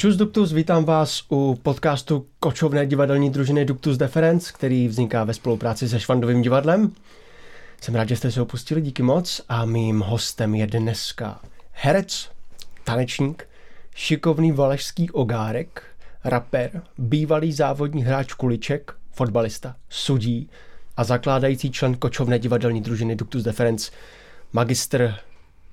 Čus Duktus, vítám vás u podcastu kočovné divadelní družiny Duktus Deference, který vzniká ve spolupráci se Švandovým divadlem. Jsem rád, že jste se opustili, díky moc. A mým hostem je dneska herec, tanečník, šikovný valašský ogárek, rapper, bývalý závodní hráč kuliček, fotbalista, sudí a zakládající člen kočovné divadelní družiny Duktus Deference, magistr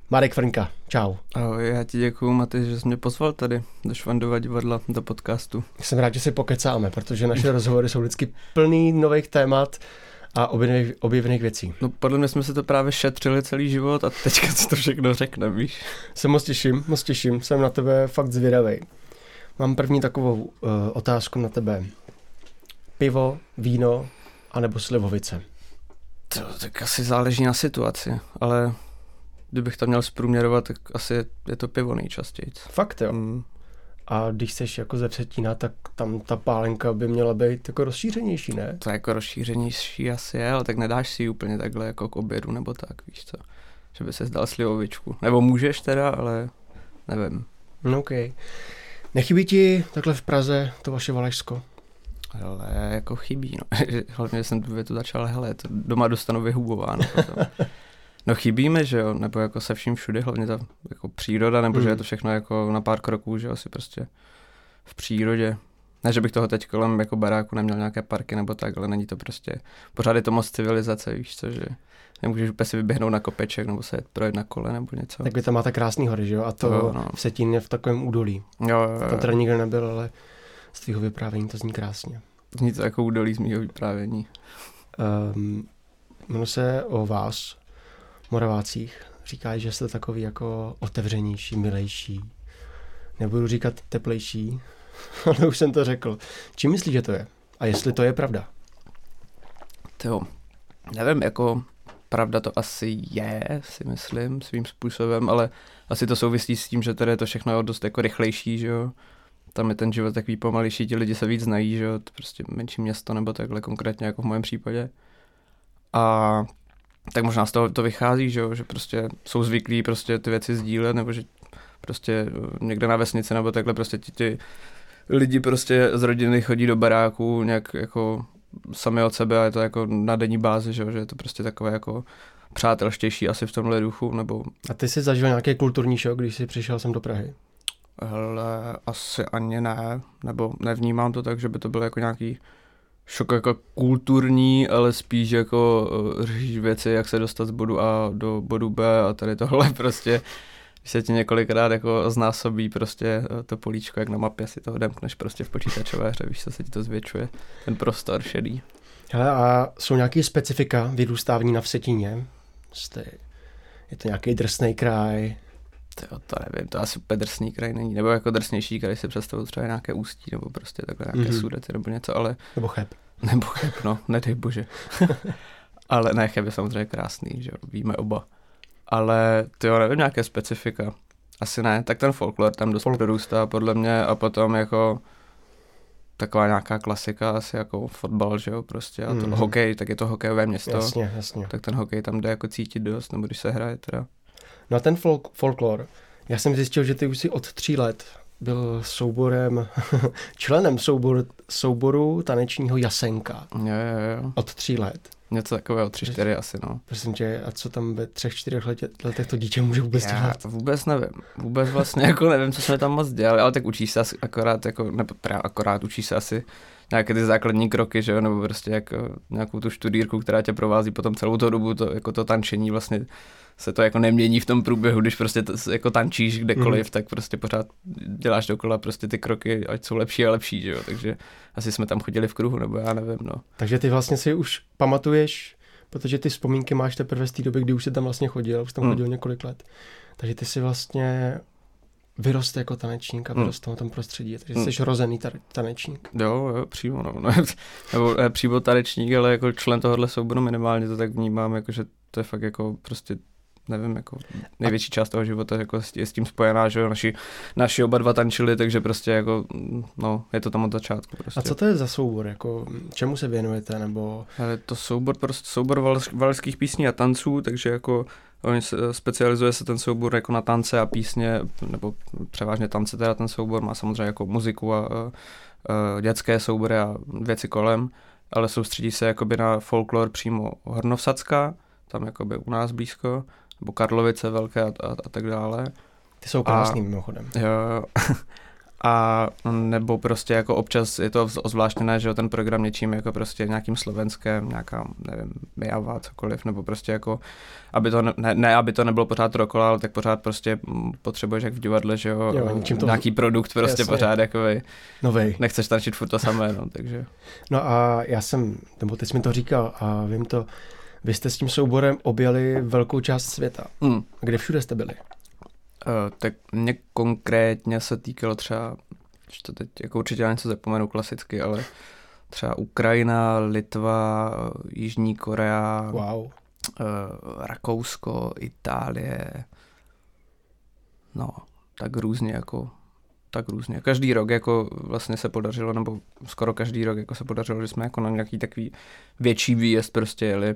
Marek Frnka, čau. Ahoj, já ti děkuju, Maty, že jsi mě pozval tady do Švandova divadla, do podcastu. Jsem rád, že si pokecáme, protože naše rozhovory jsou vždycky plný nových témat a objevených, objevených věcí. No podle mě jsme se to právě šetřili celý život a teďka si to všechno řekne, víš. Se moc těším, moc těším, jsem na tebe fakt zvědavý. Mám první takovou uh, otázku na tebe. Pivo, víno, anebo slivovice? To tak asi záleží na situaci, ale kdybych tam měl zprůměrovat, tak asi je to pivo nejčastěji. Fakt jo. Mm. A když jsi jako ze Přetína, tak tam ta pálenka by měla být jako rozšířenější, ne? To jako rozšířenější asi je, ale tak nedáš si ji úplně takhle jako k obědu nebo tak, víš co. Že by se zdal slivovičku. Nebo můžeš teda, ale nevím. No OK. Nechybí ti takhle v Praze to vaše Valašsko? Ale jako chybí, no. Hlavně jsem tu větu začal, hele, to doma dostanu vyhubováno. No chybí mi, že jo, nebo jako se vším všude, hlavně ta jako příroda, nebo mm. že je hmm. to všechno jako na pár kroků, že jo, asi prostě v přírodě. Ne, že bych toho teď kolem jako baráku neměl nějaké parky nebo tak, ale není to prostě, pořád je to moc civilizace, víš co, že nemůžeš úplně si vyběhnout na kopeček nebo se projet na kole nebo něco. Tak vy tam máte krásný hory, že jo, a to jo, no. v Setín je v takovém údolí. Jo, jo, jo. Tam teda nikdo nebyl, ale z tvého vyprávění to zní krásně. Zní to jako údolí z mého vyprávění. Um, mluví se o vás, Moravácích. Říkají, že jste takový jako otevřenější, milejší. Nebudu říkat teplejší, ale už jsem to řekl. Čím myslíš, že to je? A jestli to je pravda? To nevím, jako pravda to asi je, si myslím, svým způsobem, ale asi to souvisí s tím, že tady je to všechno dost jako rychlejší, že jo. Tam je ten život takový pomalejší, ti lidi se víc znají, že jo, to prostě menší město nebo takhle konkrétně jako v mém případě. A tak možná z toho to vychází, že, jo? že prostě jsou zvyklí prostě ty věci sdílet, nebo že prostě eh, někde na vesnici nebo takhle prostě ti, ti lidi prostě z rodiny chodí do baráku nějak jako sami od sebe a je to jako na denní bázi, že, jo? že je to prostě takové jako přátelštější asi v tomhle duchu, nebo... A ty jsi zažil nějaký kulturní šok, když jsi přišel sem do Prahy? Hele, asi ani ne, nebo nevnímám to tak, že by to byl jako nějaký šok jako kulturní, ale spíš jako uh, řešíš věci, jak se dostat z bodu A do bodu B a tady tohle prostě když se ti několikrát jako znásobí prostě eh, to políčko, jak na mapě si to odemkneš prostě v počítačové hře, víš, co se ti to zvětšuje, ten prostor šedý. Hele, a jsou nějaké specifika vyrůstávání na Vsetíně? Jste, je to nějaký drsný kraj? To, to nevím, to asi úplně drsný kraj není. Nebo jako drsnější kraj si představuju třeba nějaké ústí, nebo prostě takhle nějaké mm-hmm. sudety, nebo něco, ale... Nebo cheb. Nebo cheb, no, nedej bože. ale ne, cheb je samozřejmě krásný, že víme oba. Ale ty jo, nevím, nějaké specifika. Asi ne, tak ten folklor tam dost Folk. dorůstá podle mě a potom jako taková nějaká klasika, asi jako fotbal, že jo, prostě, a to mm. hokej, tak je to hokejové město. Jasně, jasně. Tak ten hokej tam jde jako cítit dost, nebo když se hraje teda. No a ten folk, folklor, já jsem zjistil, že ty už si od tří let byl souborem, členem soubor, souboru tanečního Jasenka. Jo, jo, jo. Od tří let. Něco takového, tři, čtyři asi, no. Prosím tě, a co tam ve třech, čtyřech letech to dítě může vůbec Já dělat? vůbec nevím. Vůbec vlastně jako nevím, co jsme tam moc dělali, ale tak učíš se akorát, jako, nebo akorát učíš se asi nějaké ty základní kroky, že jo, nebo prostě jako nějakou tu študírku, která tě provází potom celou tu dobu, to, jako to tančení vlastně se to jako nemění v tom průběhu, když prostě to, jako tančíš kdekoliv, mm. tak prostě pořád děláš dokola prostě ty kroky, ať jsou lepší a lepší, že jo, takže asi jsme tam chodili v kruhu, nebo já nevím, no. Takže ty vlastně si už pamatuješ, protože ty vzpomínky máš teprve z té doby, kdy už jsi tam vlastně chodil, už tam mm. chodil několik let, takže ty si vlastně vyrost jako tanečník a hmm. vyrost hmm. v tom prostředí, takže hmm. jsi rozený tanečník. Jo, jo, přímo, no. Nebo ne, přímo tanečník, ale jako člen tohohle souboru minimálně to tak vnímám, jako že to je fakt jako prostě nevím, jako největší část toho života jako je s tím spojená, že naši, naši oba dva tančili, takže prostě jako, no, je to tam od začátku prostě. A co to je za soubor, jako čemu se věnujete, nebo? Ale to soubor, prostě soubor val, valských písní a tanců, takže jako Oni se, specializuje se ten soubor jako na tance a písně, nebo převážně tance teda ten soubor, má samozřejmě jako muziku a, a, a dětské soubory a věci kolem, ale soustředí se jakoby na folklor přímo Hornovsacka, tam jakoby u nás blízko, nebo Karlovice velké a, a, a tak dále. Ty jsou krásný a, mimochodem. Jo, a nebo prostě jako občas je to ozvláštněné, že ten program něčím jako prostě nějakým slovenském, nějaká, nevím, Mijava, cokoliv, nebo prostě jako, aby to, ne, ne aby to nebylo pořád rokola, ale tak pořád prostě potřebuješ jak v divadle, že jo, jo to... nějaký produkt prostě Jasně. pořád jako Novej. Nechceš tančit furt to samé, no, takže. No a já jsem, nebo ty jsi mi to říkal a vím to, vy jste s tím souborem objeli velkou část světa. Hmm. Kde všude jste byli? Uh, tak mě konkrétně se týkalo třeba, že to teď jako určitě něco zapomenu klasicky, ale třeba Ukrajina, Litva, Jižní Korea, wow. uh, Rakousko, Itálie, no, tak různě jako tak různě. Každý rok jako vlastně se podařilo, nebo skoro každý rok jako se podařilo, že jsme jako na nějaký takový větší výjezd prostě jeli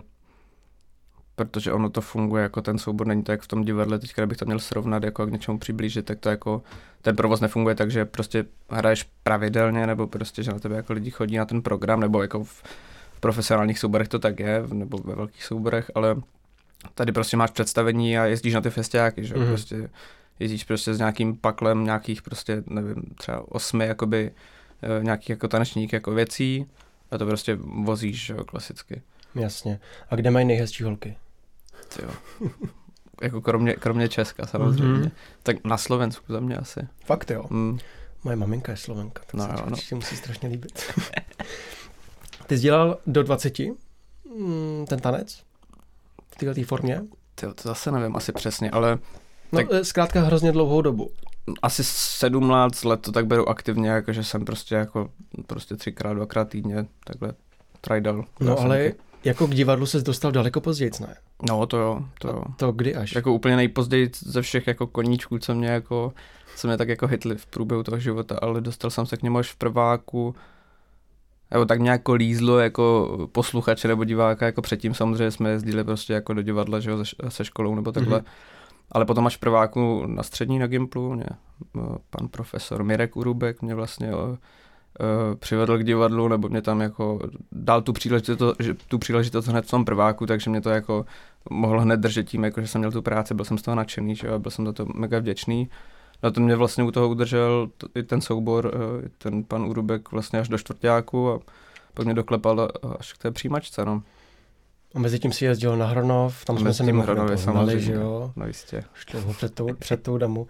protože ono to funguje jako ten soubor, není to jak v tom divadle, teď bych to měl srovnat, jako k něčemu přiblížit, tak to jako, ten provoz nefunguje tak, že prostě hraješ pravidelně, nebo prostě, že na tebe jako lidi chodí na ten program, nebo jako v profesionálních souborech to tak je, nebo ve velkých souborech, ale tady prostě máš představení a jezdíš na ty festiáky, že mm-hmm. prostě jezdíš prostě s nějakým paklem nějakých prostě, nevím, třeba osmi jakoby eh, nějakých jako tanečník jako věcí a to prostě vozíš, že jo, klasicky. Jasně. A kde mají nejhezčí holky? Jo. jako kromě, kromě Česka samozřejmě. Mm-hmm. Tak na Slovensku za mě asi. Fakt jo? Mm. Moje maminka je Slovenka, tak no, se no. určitě musí strašně líbit. Ty jsi dělal do 20 mm, ten tanec? V této formě? Tyjo, to zase nevím asi přesně, ale... No, tak... Eh, zkrátka hrozně dlouhou dobu. Asi 17 let to tak beru aktivně, jakože jsem prostě jako prostě třikrát, dvakrát týdně takhle trajdal. No ale jako k divadlu se dostal daleko později, ne? No to jo, to jo. To kdy až? Jako úplně nejpozději ze všech jako koníčků, co mě jako, co mě tak jako hitli v průběhu toho života, ale dostal jsem se k němu až v prváku, nebo tak nějak lízlo jako posluchače nebo diváka, jako předtím samozřejmě jsme jezdili prostě jako do divadla, že jo, se, školou nebo takhle. Mm-hmm. Ale potom až v prváku na střední na Gimplu mě pan profesor Mirek Urubek mě vlastně uh, přivedl k divadlu, nebo mě tam jako dal tu příležitost, že, tu příležitost hned v tom prváku, takže mě to jako mohlo hned držet tím, jako že jsem měl tu práci, byl jsem z toho nadšený, že jo, byl jsem za to mega vděčný. No to mě vlastně u toho udržel i ten soubor, uh, ten pan Urubek vlastně až do čtvrtáku a pak mě doklepal až k té přijímačce, no. A mezi tím si jezdil na Hronov, tam jsme se mimochodem poznali, že jo? No jistě. Před tou, před tou damu.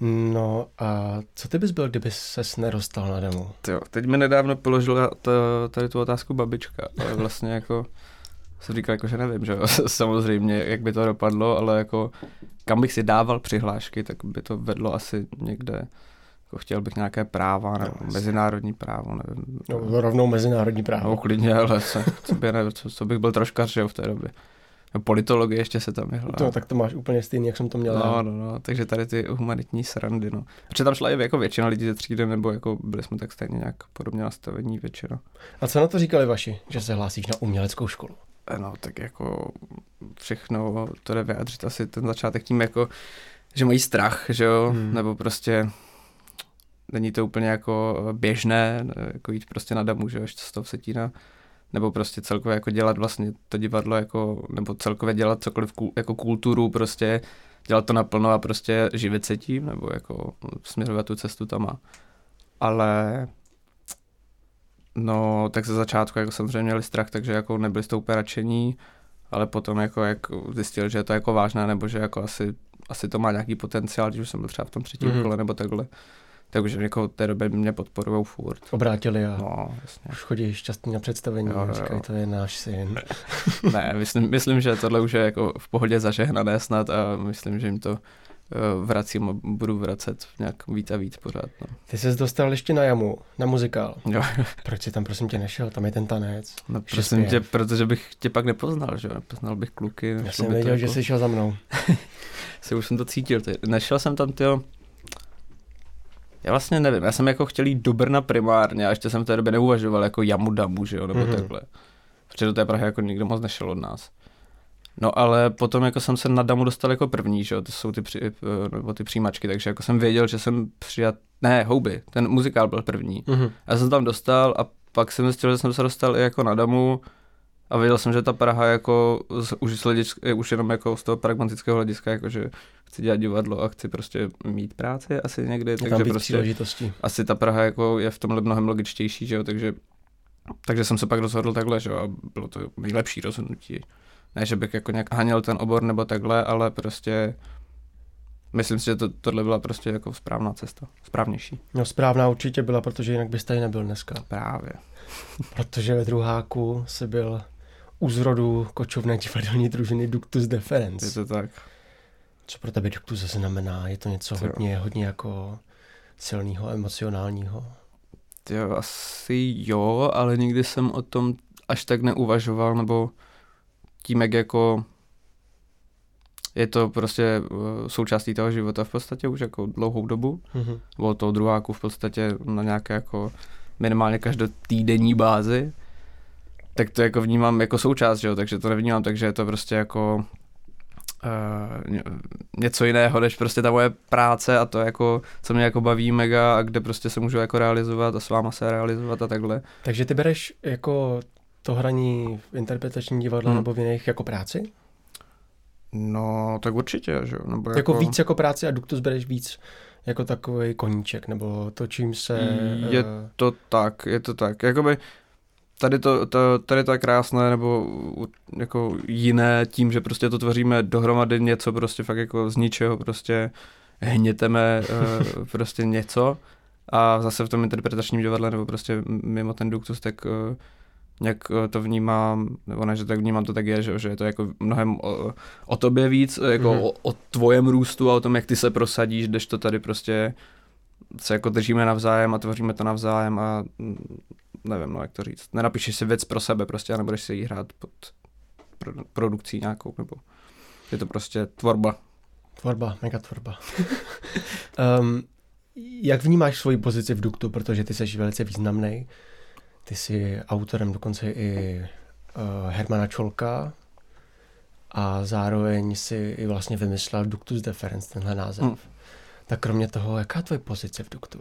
No a co ty bys byl, kdyby ses nerostal na demo? Jo, teď mi nedávno položila to, tady tu otázku babička, ale vlastně jako jsem říkal, jako, že nevím, že jo, samozřejmě, jak by to dopadlo, ale jako kam bych si dával přihlášky, tak by to vedlo asi někde, jako chtěl bych nějaké práva, nebo no, mezinárodní právo, nevím. No, rovnou mezinárodní právo. No, klidně, ale co, co, by, nevím, co, co bych byl troška, že jo, v té době. Politologie ještě se tam jehla. No, tak to máš úplně stejný, jak jsem to měl. No, no, no, takže tady ty humanitní srandy, no. Protože tam šla i jako většina lidí ze třídy, nebo jako byli jsme tak stejně nějak podobně nastavení většina. A co na to říkali vaši, že se hlásíš na uměleckou školu? Eh, no, tak jako všechno to jde vyjádřit asi ten začátek tím jako, že mají strach, že jo, hmm. nebo prostě není to úplně jako běžné, jako jít prostě na damu, že jo, z toho setína nebo prostě celkově jako dělat vlastně to divadlo jako, nebo celkově dělat cokoliv jako kulturu, prostě dělat to naplno a prostě živit se tím, nebo jako směrovat tu cestu tam a ale no, tak ze začátku jako samozřejmě měli strach, takže jako nebyli z toho úplně radšení, ale potom jako jak zjistil, že je to jako vážné, nebo že jako asi, asi to má nějaký potenciál, když už jsem byl třeba v tom třetím mm-hmm. kole nebo takhle, takže jako té doby mě podporují furt. Obrátili a no, jasně. už chodí šťastný na představení jo, a říkají, to je náš syn. ne, myslím, myslím, že tohle už je jako v pohodě zažehnané snad a myslím, že jim to vracím a budu vracet nějak víc a víc pořád. No. Ty jsi dostal ještě na jamu, na muzikál. Jo. Proč jsi tam prosím tě nešel? Tam je ten tanec. No prosím tě, protože bych tě pak nepoznal, že jo? Nepoznal bych kluky. Já jsem věděl, jako... že jsi šel za mnou. si už jsem to cítil. Ty. Nešel jsem tam, tyjo, já vlastně nevím, já jsem jako chtěl jít do Brna primárně a ještě jsem v té době neuvažoval jako jamu damu, že jo, nebo mm-hmm. takhle. Protože do té Prahy jako nikdo moc nešel od nás. No ale potom jako jsem se na damu dostal jako první, že jo, to jsou ty, při, eh, nebo ty přijímačky, takže jako jsem věděl, že jsem přijat, ne, houby, ten muzikál byl první. Mm-hmm. Já jsem tam dostal a pak jsem zjistil, že jsem se dostal i jako na damu a věděl jsem, že ta Praha jako z, už, z hlediska, už jenom jako z toho pragmatického hlediska, jako že chci dělat divadlo a chci prostě mít práci asi někdy, je takže prostě asi ta Praha jako je v tomhle mnohem logičtější, že jo, takže takže jsem se pak rozhodl takhle, že jo, a bylo to nejlepší rozhodnutí. Ne, že bych jako nějak haněl ten obor nebo takhle, ale prostě myslím si, že to, tohle byla prostě jako správná cesta, správnější. No správná určitě byla, protože jinak bys tady nebyl dneska. Právě. protože ve druháku se byl u zrodu kočovné divadelní družiny Ductus Deferens. Je to tak. Co pro tebe Ductus znamená? Je to něco jo. hodně, hodně jako silného, emocionálního? Jo, asi jo, ale nikdy jsem o tom až tak neuvažoval, nebo tím, jak jako je to prostě eh, součástí toho života v podstatě už jako dlouhou dobu. Mm-hmm. Bylo to druháku v podstatě na nějaké jako minimálně každotýdenní bázi tak to jako vnímám jako součást, že jo? takže to nevnímám tak, že je to prostě jako uh, něco jiného, než prostě ta moje práce a to jako, co mě jako baví mega a kde prostě se můžu jako realizovat a s váma se realizovat a takhle. Takže ty bereš jako to hraní v interpretační divadle hmm. nebo v jiných jako práci? No, tak určitě, že jo. Jako... jako víc jako práci a Duktus bereš víc jako takový koníček, nebo to, čím se... Je uh... to tak, je to tak. Jakoby tady to, to, tady to je krásné, nebo jako jiné tím, že prostě to tvoříme dohromady něco prostě fakt jako z ničeho prostě hněteme uh, prostě něco a zase v tom interpretačním divadle nebo prostě mimo ten duktus, tak uh, nějak to vnímám, nebo ne, že tak vnímám, to tak je, že, že je to jako mnohem o, o tobě víc, jako mm-hmm. o, o tvojem růstu a o tom, jak ty se prosadíš, když to tady prostě se jako držíme navzájem a tvoříme to navzájem a nevím, no jak to říct, nenapíšeš si věc pro sebe prostě a nebudeš si ji hrát pod produkcí nějakou, nebo je to prostě tvorba. Tvorba, mega tvorba. um, jak vnímáš svoji pozici v Duktu, protože ty jsi velice významný. Ty jsi autorem dokonce i uh, Hermana Čolka a zároveň si i vlastně vymyslel Ductus Deferens, tenhle název. Hmm. Tak kromě toho, jaká je tvoje pozice v Duktu?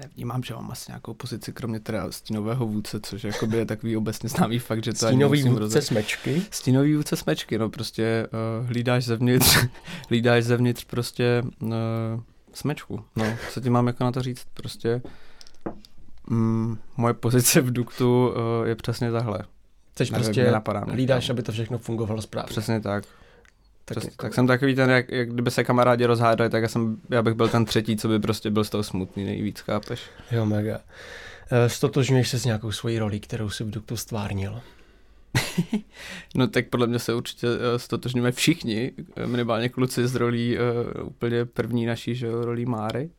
Nevnímám, že mám asi nějakou pozici, kromě teda stínového vůdce, což jakoby je takový obecně známý fakt, že to Stínový vůdce rozhodit. smečky? Stínový vůdce smečky, no prostě uh, hlídáš zevnitř, hlídáš zevnitř prostě uh, smečku, no, co ti mám jako na to říct, prostě mm, moje pozice v duktu uh, je přesně tahle. Chceš prostě hlídáš, aby to všechno fungovalo správně. Přesně tak. Tak, Přes, jako... tak jsem takový ten, jak, jak kdyby se kamarádi rozhádali, tak já, jsem, já bych byl ten třetí, co by prostě byl z toho smutný nejvíc, chápeš? Jo, mega. Eh, stotožňuješ se s nějakou svojí roli, kterou si v Duktu stvárnil? no tak podle mě se určitě eh, stotožňujeme všichni, eh, minimálně kluci z rolí uh, úplně první naší že, rolí Máry,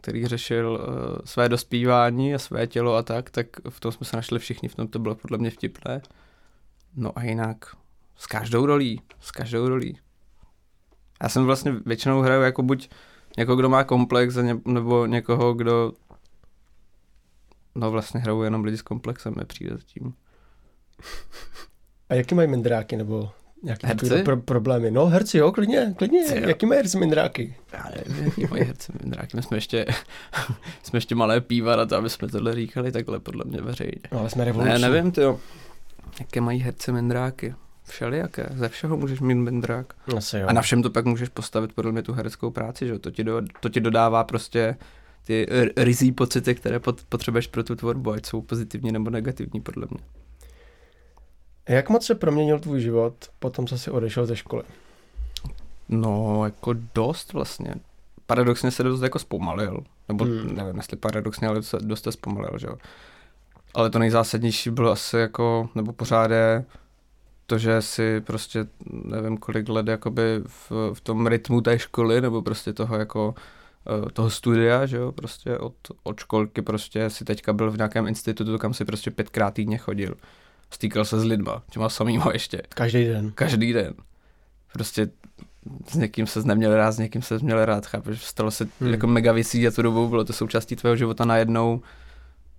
který řešil uh, své dospívání a své tělo a tak, tak v tom jsme se našli všichni, v tom to bylo podle mě vtipné. No a jinak s každou rolí, s každou rolí. Já jsem vlastně většinou hraju jako buď někoho, kdo má komplex, nebo někoho, kdo no vlastně hraju jenom lidi s komplexem, mi přijde tím. A jaký mají mindráky, nebo nějaké pro- problémy? No herci, jo, klidně, klidně. Jo. Jaký mají herci mindráky? Já nevím, jaký mají herci mindráky. My jsme ještě, jsme ještě malé píva na to, aby jsme tohle říkali takhle podle mě veřejně. No, ale jsme revoluční. Ne, nevím, ty Jaké mají herce mindráky? Všelijaké. Ze všeho můžeš mít mindrák. Asi jo. A na všem to pak můžeš postavit podle mě tu hereckou práci, že to ti, do, to ti dodává prostě ty rizí pocity, které pot, potřebuješ pro tu tvorbu, ať jsou pozitivní nebo negativní, podle mě. Jak moc se proměnil tvůj život potom, co jsi odešel ze školy? No, jako dost vlastně. Paradoxně se dost jako zpomalil. Nebo hmm. nevím, jestli paradoxně, ale dost se zpomalil, že jo. Ale to nejzásadnější bylo asi jako, nebo pořád je to, že si prostě nevím kolik let jakoby v, v tom rytmu té školy, nebo prostě toho jako eh, toho studia, že jo, prostě od, od školky prostě si teďka byl v nějakém institutu, kam si prostě pětkrát týdně chodil. Stýkal se s lidma, těma samýma ještě. Každý den. Každý den. Prostě s někým se neměl rád, s někým se měl rád, chápeš? Stalo se hmm. jako mega věcí a tu dobu bylo to součástí tvého života najednou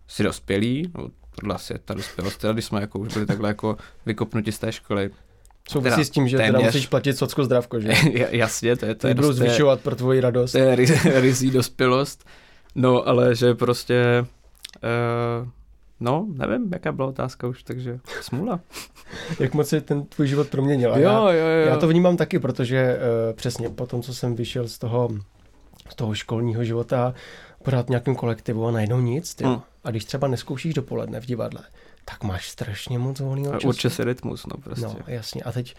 si dospělý, no, tohle asi je ta dospělost, teda, když jsme jako už byli takhle jako vykopnuti z té školy. Souvisí s tím, že téměř, teda musíš platit socko zdravko, že? jasně, to je to. Je budou zvyšovat pro tvoji radost. To je rizí dospělost. No, ale že prostě, uh, no, nevím, jaká byla otázka už, takže smůla. Jak moc se ten tvůj život proměnil. jo, já, jo, jo. já to vnímám taky, protože uh, přesně po tom, co jsem vyšel z toho, z toho školního života, pořád v nějakém kolektivu a najednou nic, ty. Hmm. A když třeba neskoušíš dopoledne v divadle, tak máš strašně moc volného času. Určitě si rytmus, no prostě. No, jasně. A teď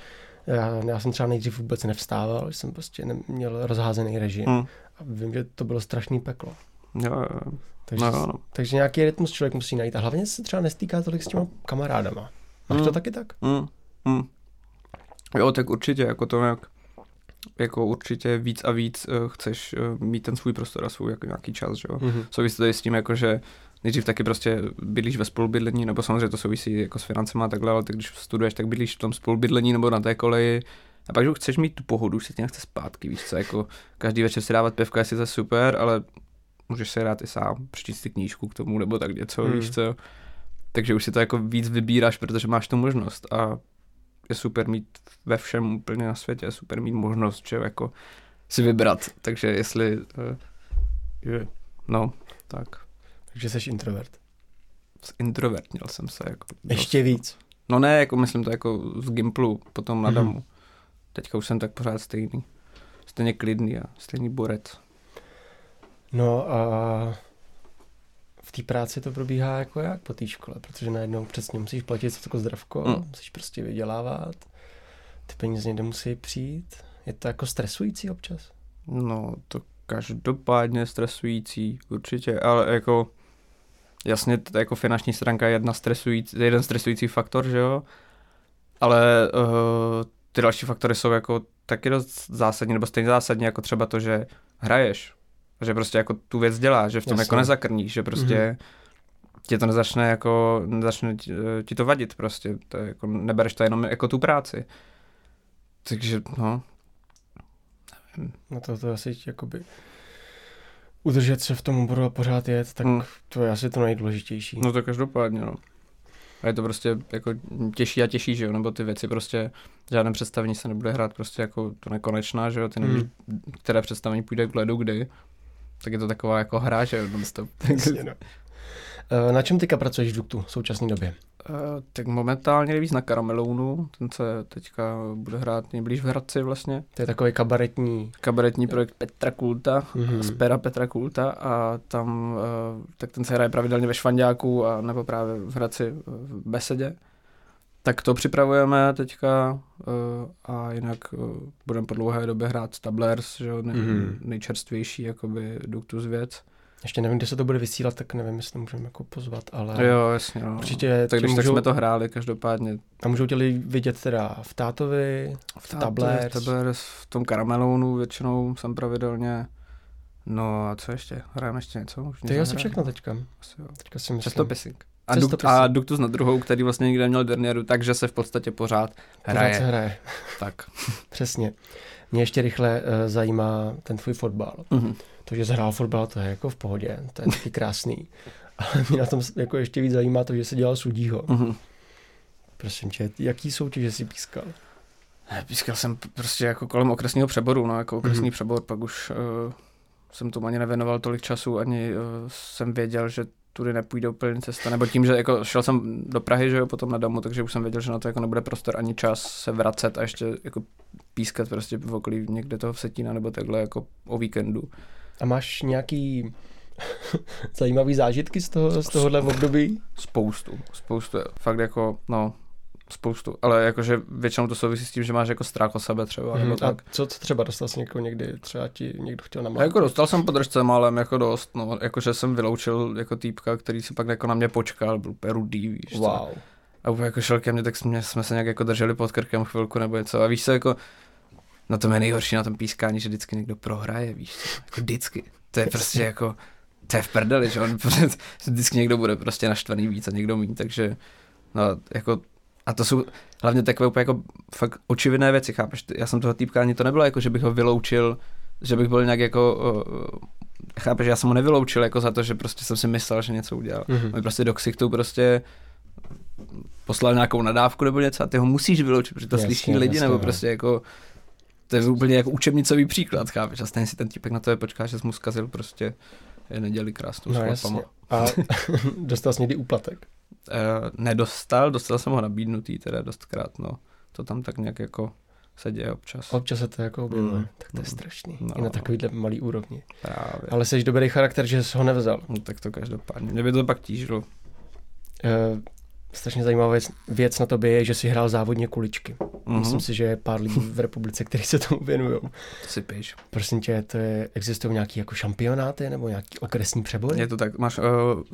já, já jsem třeba nejdřív vůbec nevstával, jsem prostě neměl rozházený režim. Hmm. A vím, že to bylo strašný peklo. Jo, jo. Takže, no, no. takže nějaký rytmus člověk musí najít. A hlavně se třeba nestýká tolik s těma kamarádama. Máš hmm. to taky tak? Hmm. Hmm. Jo, tak určitě, jako to nějak jako určitě víc a víc uh, chceš uh, mít ten svůj prostor a svůj jako nějaký čas, že jo. Mm-hmm. Souvisí to s tím, jako že nejdřív taky prostě bydlíš ve spolubydlení, nebo samozřejmě to souvisí jako s financema a takhle, ale tak když studuješ, tak bydlíš v tom spolubydlení nebo na té koleji, a pak, že chceš mít tu pohodu, už se ti nechce zpátky, víš co, jako každý večer si dávat pivka, jestli to je super, ale můžeš se rád i sám, přečíst si knížku k tomu, nebo tak něco, mm. víš co. Takže už si to jako víc vybíráš, protože máš tu možnost a je super mít ve všem úplně na světě, je super mít možnost, že jako si vybrat, takže jestli, uh, je, no, tak. Takže jsi introvert. Introvertnil jsem se. Jako Ještě víc. No ne, jako myslím to jako z Gimplu, potom na mm-hmm. domu. Teďka už jsem tak pořád stejný. Stejně klidný a stejný borec. No a v té práci to probíhá jako jak po té škole, protože najednou přesně musíš platit za to zdravko, mm. musíš prostě vydělávat, ty peníze někde musí přijít. Je to jako stresující občas? No, to každopádně stresující, určitě, ale jako jasně, to jako finanční stránka je jedna stresující, jeden stresující faktor, že jo, ale uh, ty další faktory jsou jako taky dost zásadní, nebo stejně zásadní, jako třeba to, že hraješ, že prostě jako tu věc dělá, že v tom Jasně. jako nezakrníš, že prostě mm-hmm. ti to nezačne jako, nezačne ti, ti to vadit prostě, to je jako, nebereš to jenom jako tu práci. Takže, no, nevím. No to, to asi jakoby udržet se v tom oboru a pořád jet, tak hmm. to je asi to nejdůležitější. No to každopádně, no. A je to prostě jako těžší a těžší, že jo, nebo ty věci prostě, žádné představení se nebude hrát prostě jako to nekonečná, že jo, ty nevíš, hmm. které představení půjde k ledu kdy, tak je to taková jako hra, že jo, non-stop. no. Eh, na čem teďka pracuješ v Duktu v současné době? Uh, tak momentálně nejvíc na Karamelounu, ten se teďka bude hrát nejblíž v Hradci vlastně. To je takový kabaretní... Kabaretní projekt Petra Kulta, mm-hmm. z pera Petra Kulta a tam, uh, tak ten se hraje pravidelně ve Švandáku a nebo právě v Hradci v Besedě. Tak to připravujeme teďka a jinak budeme po dlouhé době hrát Tablers, že nej, mm-hmm. nejčerstvější jakoby Duktus věc. Ještě nevím, kde se to bude vysílat, tak nevím, jestli to můžeme jako pozvat, ale... Jo, jasně, no. Určitě... Tak když můžou... tak jsme to hráli každopádně. A můžou tě vidět teda v Tátovi, v, v Tablers. V Tablers, v tom Karamelounu většinou jsem pravidelně. No a co ještě? Hrajeme ještě něco? Už to je asi všechno teďka. Asi jo. Teďka si myslím. Častopisy. A, Dukt, a Duktus na druhou, který vlastně nikdy neměl derniéru, takže se v podstatě pořád hraje. Pořád se hraje. tak. Přesně. Mě ještě rychle uh, zajímá ten tvůj fotbal. Mm-hmm to, že zhrál fotbal, to je jako v pohodě, to je taky krásný. Ale mě na tom jako ještě víc zajímá to, že se dělal sudího. Mm-hmm. Prosím tě, jaký soutěže jsi pískal? Pískal jsem prostě jako kolem okresního přeboru, no jako okresní mm-hmm. přebor, pak už uh, jsem tomu ani nevěnoval tolik času, ani uh, jsem věděl, že tudy nepůjde úplně cesta, nebo tím, že jako šel jsem do Prahy, že jo, potom na domu, takže už jsem věděl, že na to jako nebude prostor ani čas se vracet a ještě jako pískat prostě v okolí někde toho Vsetína nebo takhle jako o víkendu. A máš nějaký zajímavý zážitky z, toho, z tohohle období? Spoustu, spoustu, fakt jako, no, spoustu, ale jakože většinou to souvisí s tím, že máš jako strach o sebe třeba, hmm, nebo tak. A co, co třeba, dostal jsi někoho někdy, třeba ti někdo chtěl namlátit? Jako dostal jsem podržce málem jako dost, no, jakože jsem vyloučil jako týpka, který si pak jako na mě počkal, byl úplně rudý, víš wow. co? a jako šel ke mně, tak jsme, jsme se nějak jako drželi pod krkem chvilku nebo něco. A víš co, jako na tom je nejhorší na tom pískání, že vždycky někdo prohraje, víš co, jako vždycky. To je prostě jako, to je v prdeli, že on vždycky někdo bude prostě naštvaný víc a někdo méně, takže no, jako a to jsou hlavně takové úplně jako fakt očividné věci, chápeš? Já jsem toho týpka ani to nebylo jako, že bych ho vyloučil, že bych byl nějak jako, chápeš, já jsem ho nevyloučil jako za to, že prostě jsem si myslel, že něco udělal. Mm-hmm. On prostě do ksichtu prostě poslal nějakou nadávku nebo něco a ty ho musíš vyloučit, protože to jasně, slyší lidi, jasně, nebo no. prostě jako to je úplně jako učebnicový příklad, chápeš? A stejně si ten týpek na to je počká, že jsi mu zkazil prostě je neděli krásnou no, jasně. A dostal jsi někdy úplatek? Uh, nedostal, dostal jsem ho nabídnutý teda dostkrát, no. To tam tak nějak jako se děje občas. Občas se to jako objevuje, mm. tak to je mm. strašný. No, I na takovýhle malý úrovni. Právě. Ale jsi dobrý charakter, že jsi ho nevzal. No, tak to každopádně. Mě by to pak tížilo. Uh, strašně zajímavá věc, věc na tobě je, že si hrál závodně kuličky. Mm-hmm. Myslím si, že je pár lidí v republice, kteří se tomu věnují. To si píš. Prosím tě, to je, existují nějaký jako šampionáty nebo nějaký okresní přebory? Je to tak, máš, uh,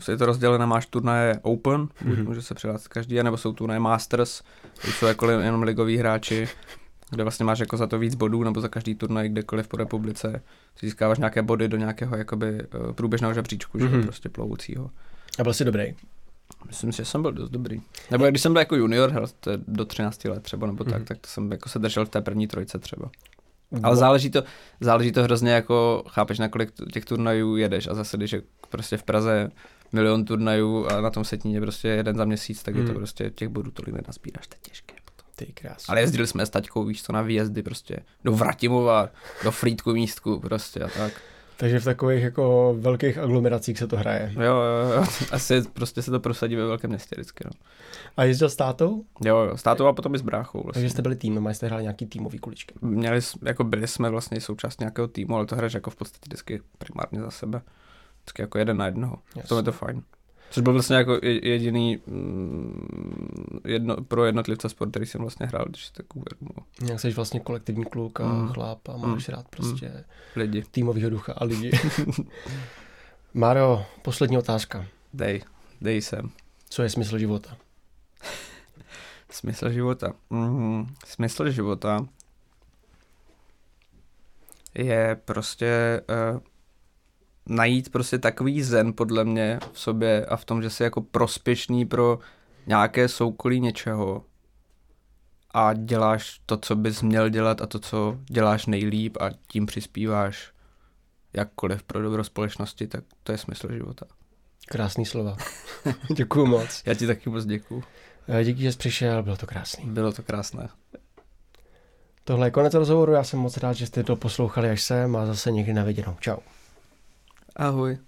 je to rozdělené, máš turnaje Open, mm-hmm. může se přihlásit každý, nebo jsou turnaje Masters, to jsou jako jenom ligoví hráči, kde vlastně máš jako za to víc bodů, nebo za každý turnaj kdekoliv po republice získáváš nějaké body do nějakého jakoby uh, průběžného žebříčku, mm-hmm. že mhm. prostě plovoucího. A byl jsi dobrý? Myslím si, že jsem byl dost dobrý. Nebo když jsem byl jako junior, hel, to je do 13 let třeba, nebo tak, mm. tak to jsem jako se držel v té první trojce třeba. Ale záleží to, záleží to hrozně jako, chápeš, na kolik těch turnajů jedeš a zase, když je prostě v Praze milion turnajů a na tom setníně prostě jeden za měsíc, tak mm. je to mhm. prostě těch bodů tolik nenazbíráš, to je těžké. Ty krás. Ale jezdili jsme s taťkou, víš co, na výjezdy prostě do Vratimova, do Frýdku místku prostě a tak. Takže v takových jako velkých aglomeracích se to hraje. Jo, jo, jo. Asi prostě se to prosadí ve velkém městě vždycky. No. A jezdil s tátou? Jo, jo, s tátou a potom i s bráchou. Vlastně. Takže jste byli tým, jste hráli nějaký týmový kuličky? Měli, jako byli jsme vlastně součást nějakého týmu, ale to hraješ jako v podstatě vždycky primárně za sebe. Vždycky jako jeden na jednoho. To je to fajn. Což byl vlastně jako jediný mm, jedno, pro jednotlivce sport, který jsem vlastně hrál, když tak uvědomuji. Jak jsi vlastně kolektivní kluk a mm. chlap a máš mm. rád prostě mm. lidi. týmovýho ducha a lidi. Máro, poslední otázka. Dej, dej sem. Co je smysl života? smysl života. Mm, smysl života je prostě uh, najít prostě takový zen podle mě v sobě a v tom, že jsi jako prospěšný pro nějaké soukolí něčeho a děláš to, co bys měl dělat a to, co děláš nejlíp a tím přispíváš jakkoliv pro dobro společnosti, tak to je smysl života. Krásný slova. děkuju moc. Já ti taky moc děkuju. Eh, díky, že jsi přišel, bylo to krásný. Bylo to krásné. Tohle je konec rozhovoru, já jsem moc rád, že jste to poslouchali až sem a zase někdy na viděnou. Čau. Ahoj.